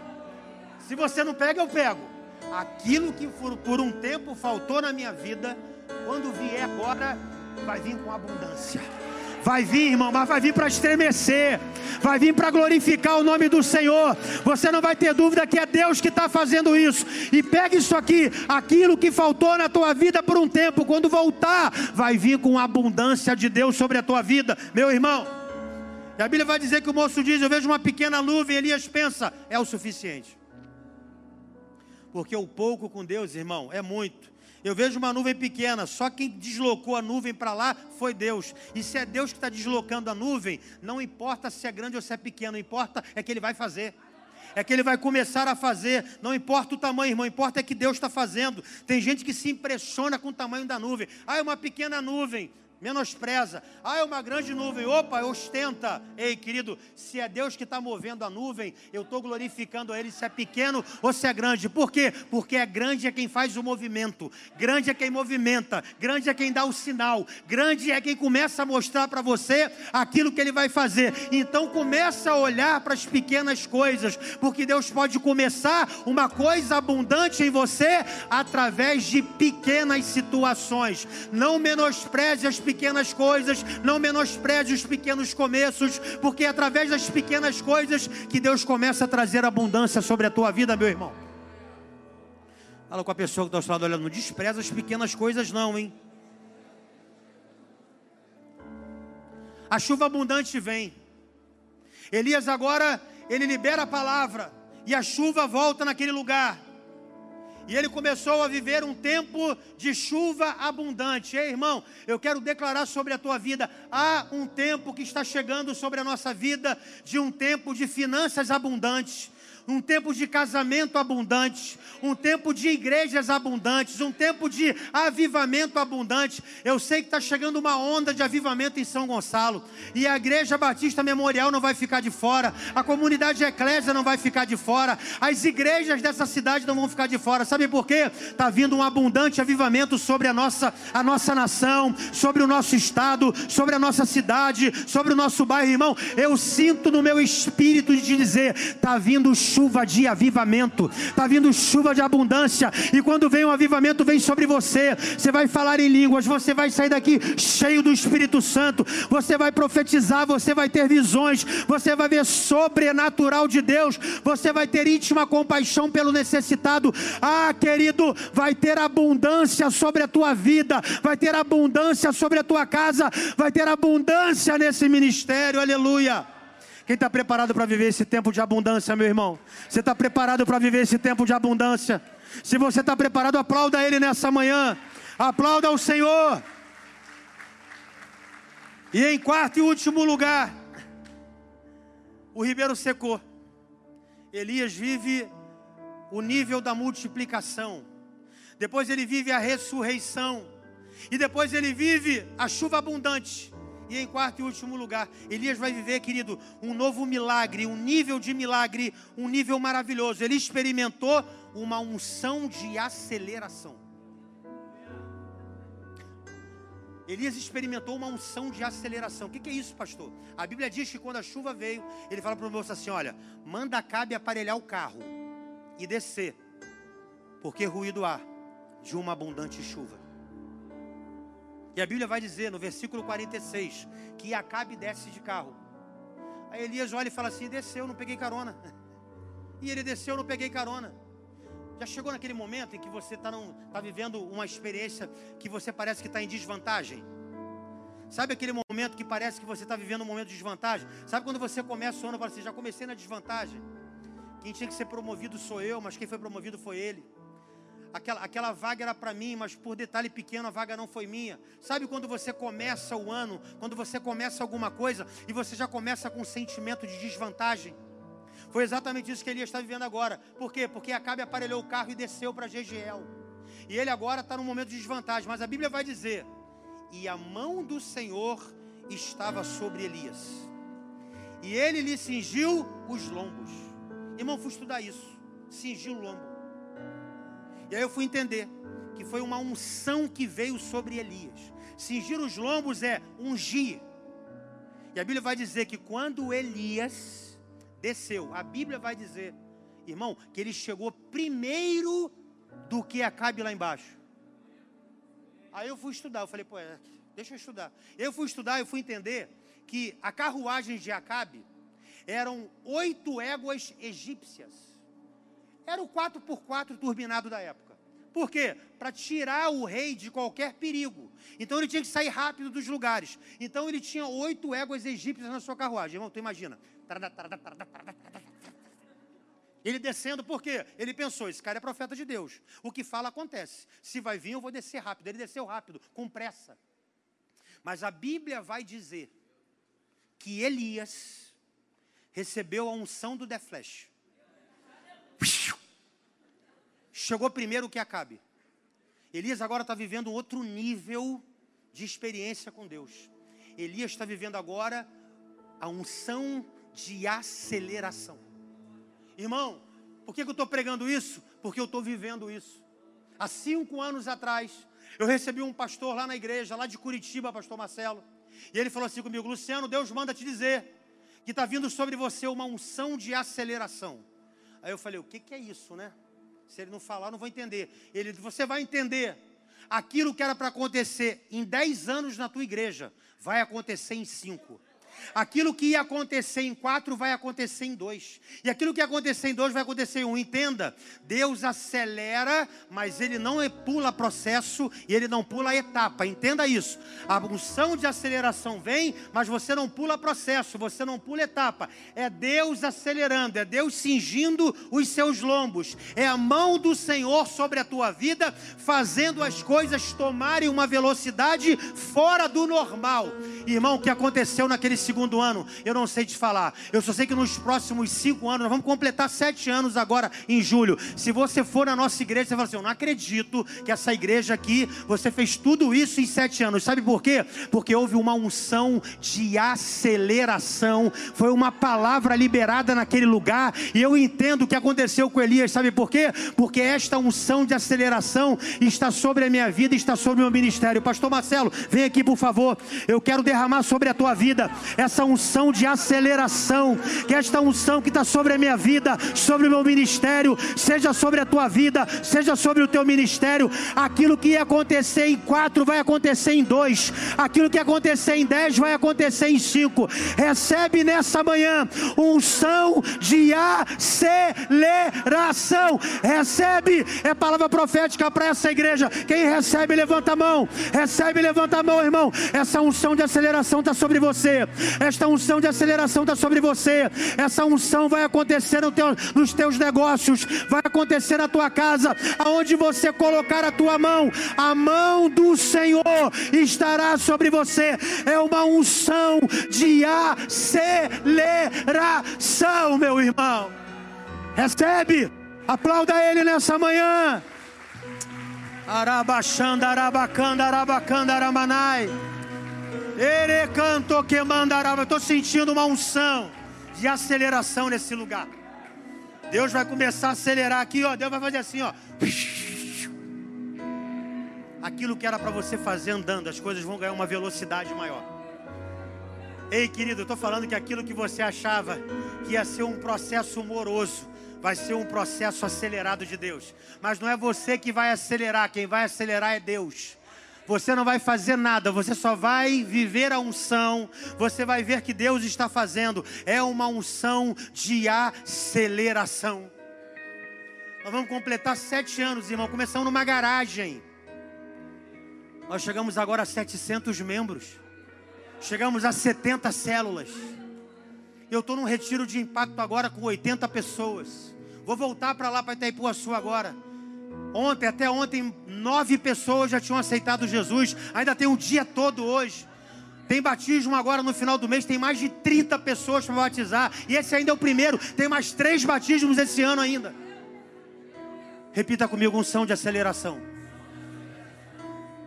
Se você não pega, eu pego. Aquilo que por, por um tempo faltou na minha vida, quando vier agora, vai vir com abundância. Vai vir, irmão, mas vai vir para estremecer, vai vir para glorificar o nome do Senhor. Você não vai ter dúvida que é Deus que está fazendo isso. E pega isso aqui, aquilo que faltou na tua vida por um tempo, quando voltar, vai vir com abundância de Deus sobre a tua vida, meu irmão. E a Bíblia vai dizer que o moço diz: Eu vejo uma pequena nuvem. Elias pensa: É o suficiente. Porque o pouco com Deus, irmão, é muito. Eu vejo uma nuvem pequena, só quem deslocou a nuvem para lá foi Deus. E se é Deus que está deslocando a nuvem, não importa se é grande ou se é pequeno, importa é que Ele vai fazer. É que ele vai começar a fazer, não importa o tamanho, irmão, importa é que Deus está fazendo. Tem gente que se impressiona com o tamanho da nuvem. Ah, é uma pequena nuvem menospreza. Ah, é uma grande nuvem. Opa, ostenta. Ei, querido, se é Deus que está movendo a nuvem, eu estou glorificando a Ele, se é pequeno ou se é grande. Por quê? Porque é grande é quem faz o movimento, grande é quem movimenta, grande é quem dá o sinal, grande é quem começa a mostrar para você aquilo que Ele vai fazer. Então começa a olhar para as pequenas coisas, porque Deus pode começar uma coisa abundante em você através de pequenas situações. Não menospreze as pequenas pequenas coisas, não menospreze os pequenos começos, porque é através das pequenas coisas que Deus começa a trazer abundância sobre a tua vida, meu irmão. Fala com a pessoa que está ao seu lado olhando, não despreza as pequenas coisas, não, hein? A chuva abundante vem. Elias agora, ele libera a palavra, e a chuva volta naquele lugar. E ele começou a viver um tempo de chuva abundante. Ei, irmão, eu quero declarar sobre a tua vida: há um tempo que está chegando sobre a nossa vida, de um tempo de finanças abundantes um tempo de casamento abundante, um tempo de igrejas abundantes, um tempo de avivamento abundante. Eu sei que está chegando uma onda de avivamento em São Gonçalo, e a Igreja Batista Memorial não vai ficar de fora, a comunidade Eclésia não vai ficar de fora, as igrejas dessa cidade não vão ficar de fora. Sabe por quê? Está vindo um abundante avivamento sobre a nossa, a nossa nação, sobre o nosso estado, sobre a nossa cidade, sobre o nosso bairro, irmão. Eu sinto no meu espírito de dizer: está vindo chuva de avivamento, está vindo chuva de abundância, e quando vem o avivamento, vem sobre você. Você vai falar em línguas, você vai sair daqui cheio do Espírito Santo, você vai profetizar, você vai ter visões, você vai ver sobrenatural de Deus, você vai ter íntima compaixão pelo necessitado. Ah, querido, vai ter abundância sobre a tua vida, vai ter abundância sobre a tua casa, vai ter abundância nesse ministério, aleluia. Quem está preparado para viver esse tempo de abundância, meu irmão? Você está preparado para viver esse tempo de abundância? Se você está preparado, aplauda Ele nessa manhã. Aplauda o Senhor. E em quarto e último lugar, o ribeiro secou. Elias vive o nível da multiplicação. Depois ele vive a ressurreição. E depois ele vive a chuva abundante. E em quarto e último lugar, Elias vai viver, querido, um novo milagre, um nível de milagre, um nível maravilhoso. Ele experimentou uma unção de aceleração. Elias experimentou uma unção de aceleração. O que, é isso, pastor? A Bíblia diz que quando a chuva veio, ele fala para o moço assim: Olha, manda Cabe aparelhar o carro e descer, porque ruído há de uma abundante chuva. E a Bíblia vai dizer no versículo 46 que Acabe desce de carro. Aí Elias olha e fala assim: desceu, não peguei carona. (laughs) E ele desceu, não peguei carona. Já chegou naquele momento em que você está tá vivendo uma experiência que você parece que está em desvantagem? Sabe aquele momento que parece que você está vivendo um momento de desvantagem? Sabe quando você começa o ano e fala assim: já comecei na desvantagem? Quem tinha que ser promovido sou eu, mas quem foi promovido foi ele aquela, aquela vaga era para mim, mas por detalhe pequeno a vaga não foi minha. Sabe quando você começa o ano, quando você começa alguma coisa e você já começa com um sentimento de desvantagem? Foi exatamente isso que Elias está vivendo agora. Por quê? Porque Acabe aparelhou o carro e desceu para Jegiel. E ele agora está num momento de desvantagem. Mas a Bíblia vai dizer: E a mão do Senhor estava sobre Elias. E ele lhe cingiu os lombos. Irmão, fui estudar isso. Cingiu o lombo. E aí eu fui entender que foi uma unção que veio sobre Elias. Cingir os lombos é ungir. E a Bíblia vai dizer que quando Elias desceu, a Bíblia vai dizer, irmão, que ele chegou primeiro do que Acabe lá embaixo. Aí eu fui estudar, eu falei, pô, é, deixa eu estudar. Eu fui estudar, eu fui entender que a carruagem de Acabe eram oito éguas egípcias. Era o 4x4 turbinado da época. Por quê? Para tirar o rei de qualquer perigo. Então ele tinha que sair rápido dos lugares. Então ele tinha oito éguas egípcias na sua carruagem. Irmão, tu imagina. Ele descendo, por quê? Ele pensou: esse cara é profeta de Deus. O que fala acontece. Se vai vir, eu vou descer rápido. Ele desceu rápido, com pressa. Mas a Bíblia vai dizer que Elias recebeu a unção do The Flash. Chegou primeiro que Acabe. Elias agora está vivendo outro nível de experiência com Deus. Elias está vivendo agora a unção de aceleração. Irmão, por que, que eu estou pregando isso? Porque eu estou vivendo isso. Há cinco anos atrás, eu recebi um pastor lá na igreja, lá de Curitiba, pastor Marcelo. E ele falou assim comigo: Luciano, Deus manda te dizer que está vindo sobre você uma unção de aceleração. Aí eu falei: o que, que é isso, né? Se ele não falar, eu não vou entender. Ele disse: você vai entender. Aquilo que era para acontecer em 10 anos na tua igreja, vai acontecer em 5. Aquilo que ia acontecer em quatro vai acontecer em dois. E aquilo que ia acontecer em dois vai acontecer em um. Entenda, Deus acelera, mas Ele não pula processo e Ele não pula etapa. Entenda isso. A unção de aceleração vem, mas você não pula processo, você não pula etapa. É Deus acelerando, é Deus cingindo os seus lombos. É a mão do Senhor sobre a tua vida, fazendo as coisas tomarem uma velocidade fora do normal. Irmão, o que aconteceu naquele segundo ano, eu não sei te falar. Eu só sei que nos próximos cinco anos, nós vamos completar sete anos agora em julho. Se você for na nossa igreja, você fala assim: Eu não acredito que essa igreja aqui, você fez tudo isso em sete anos. Sabe por quê? Porque houve uma unção de aceleração. Foi uma palavra liberada naquele lugar. E eu entendo o que aconteceu com Elias. Sabe por quê? Porque esta unção de aceleração está sobre a minha vida, está sobre o meu ministério. Pastor Marcelo, vem aqui por favor. Eu quero derramar sobre a tua vida essa unção de aceleração, que esta unção que está sobre a minha vida, sobre o meu ministério, seja sobre a tua vida, seja sobre o teu ministério, aquilo que ia acontecer em quatro vai acontecer em dois, aquilo que ia acontecer em dez vai acontecer em cinco. Recebe nessa manhã unção de aceleração. Recebe, é palavra profética para essa igreja. Quem recebe, levanta a mão. Recebe, levanta a mão, irmão. Essa unção de aceleração está sobre você. Esta unção de aceleração está sobre você. Essa unção vai acontecer no teu, nos teus negócios, vai acontecer na tua casa, aonde você colocar a tua mão, a mão do Senhor estará sobre você. É uma unção de aceleração, meu irmão. Recebe, aplauda Ele nessa manhã. Arabaxanda, arabacanda, arabacanda, aramanai. Ele cantou que mandarava. Estou sentindo uma unção de aceleração nesse lugar. Deus vai começar a acelerar aqui, ó. Deus vai fazer assim, ó. Aquilo que era para você fazer andando, as coisas vão ganhar uma velocidade maior. Ei, querido, eu estou falando que aquilo que você achava que ia ser um processo moroso, vai ser um processo acelerado de Deus. Mas não é você que vai acelerar, quem vai acelerar é Deus. Você não vai fazer nada, você só vai viver a unção. Você vai ver que Deus está fazendo. É uma unção de aceleração. Nós vamos completar sete anos, irmão. Começamos numa garagem. Nós chegamos agora a 700 membros. Chegamos a 70 células. Eu estou num retiro de impacto agora com 80 pessoas. Vou voltar para lá para Itaipuaçu agora. Ontem, até ontem, nove pessoas já tinham aceitado Jesus. Ainda tem um dia todo hoje. Tem batismo agora no final do mês, tem mais de 30 pessoas para batizar. E esse ainda é o primeiro. Tem mais três batismos esse ano ainda. Repita comigo: unção de aceleração.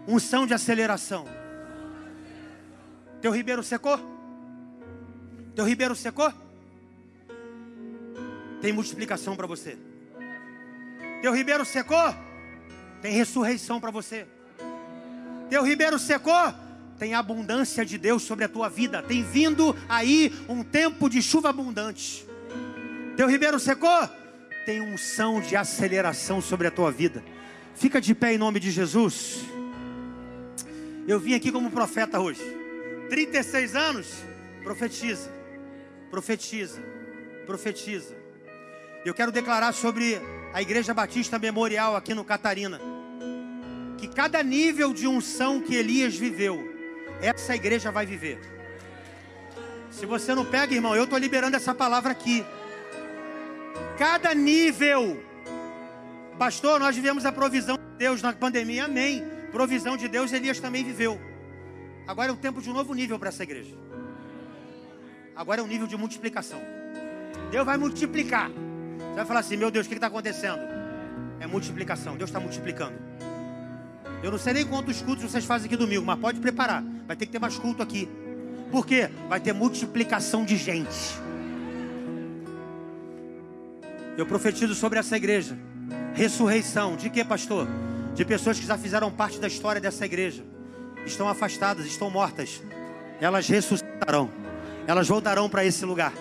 Unção de aceleração. Teu ribeiro secou? Teu ribeiro secou? Tem multiplicação para você. Teu ribeiro secou? Tem ressurreição para você. Teu ribeiro secou? Tem abundância de Deus sobre a tua vida. Tem vindo aí um tempo de chuva abundante. Teu ribeiro secou? Tem unção de aceleração sobre a tua vida. Fica de pé em nome de Jesus. Eu vim aqui como profeta hoje. 36 anos, profetiza, profetiza, profetiza. Eu quero declarar sobre a Igreja Batista Memorial aqui no Catarina. Que cada nível de unção que Elias viveu, essa igreja vai viver. Se você não pega, irmão, eu estou liberando essa palavra aqui. Cada nível, pastor, nós vivemos a provisão de Deus na pandemia, amém. Provisão de Deus, Elias também viveu. Agora é o tempo de um novo nível para essa igreja. Agora é um nível de multiplicação. Deus vai multiplicar. Vai falar assim: meu Deus, o que está acontecendo? É multiplicação. Deus está multiplicando. Eu não sei nem quantos cultos vocês fazem aqui domingo, mas pode preparar. Vai ter que ter mais culto aqui. Por quê? Vai ter multiplicação de gente. Eu profetizo sobre essa igreja. Ressurreição. De quê, pastor? De pessoas que já fizeram parte da história dessa igreja. Estão afastadas, estão mortas. Elas ressuscitarão. Elas voltarão para esse lugar.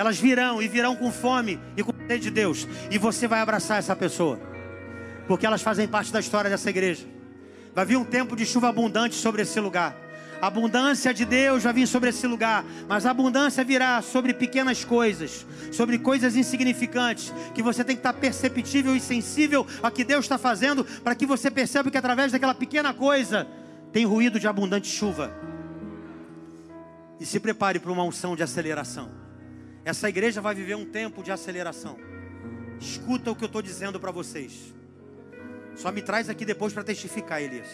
Elas virão e virão com fome e com sede de Deus. E você vai abraçar essa pessoa. Porque elas fazem parte da história dessa igreja. Vai vir um tempo de chuva abundante sobre esse lugar. A abundância de Deus vai vir sobre esse lugar, mas a abundância virá sobre pequenas coisas, sobre coisas insignificantes, que você tem que estar perceptível e sensível a que Deus está fazendo, para que você perceba que através daquela pequena coisa tem ruído de abundante chuva. E se prepare para uma unção de aceleração. Essa igreja vai viver um tempo de aceleração. Escuta o que eu estou dizendo para vocês. Só me traz aqui depois para testificar, Elias.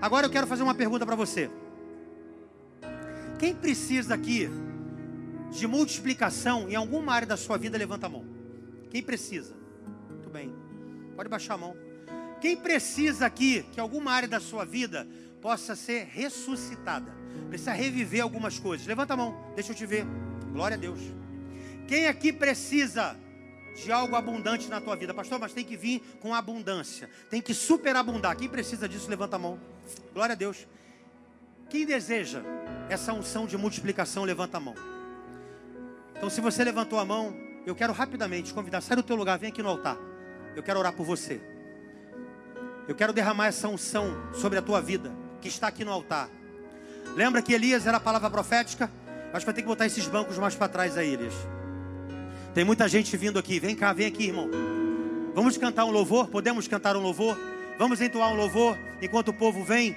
Agora eu quero fazer uma pergunta para você. Quem precisa aqui de multiplicação em alguma área da sua vida, levanta a mão. Quem precisa? Muito bem. Pode baixar a mão. Quem precisa aqui que alguma área da sua vida possa ser ressuscitada? Precisa reviver algumas coisas. Levanta a mão, deixa eu te ver. Glória a Deus. Quem aqui precisa de algo abundante na tua vida. Pastor, mas tem que vir com abundância. Tem que superabundar. Quem precisa disso, levanta a mão. Glória a Deus. Quem deseja essa unção de multiplicação, levanta a mão. Então, se você levantou a mão, eu quero rapidamente convidar, sai do teu lugar, vem aqui no altar. Eu quero orar por você. Eu quero derramar essa unção sobre a tua vida, que está aqui no altar. Lembra que Elias era a palavra profética? Acho que vai ter que botar esses bancos mais para trás aí, Elias. Tem muita gente vindo aqui. Vem cá, vem aqui, irmão. Vamos cantar um louvor? Podemos cantar um louvor? Vamos entoar um louvor enquanto o povo vem?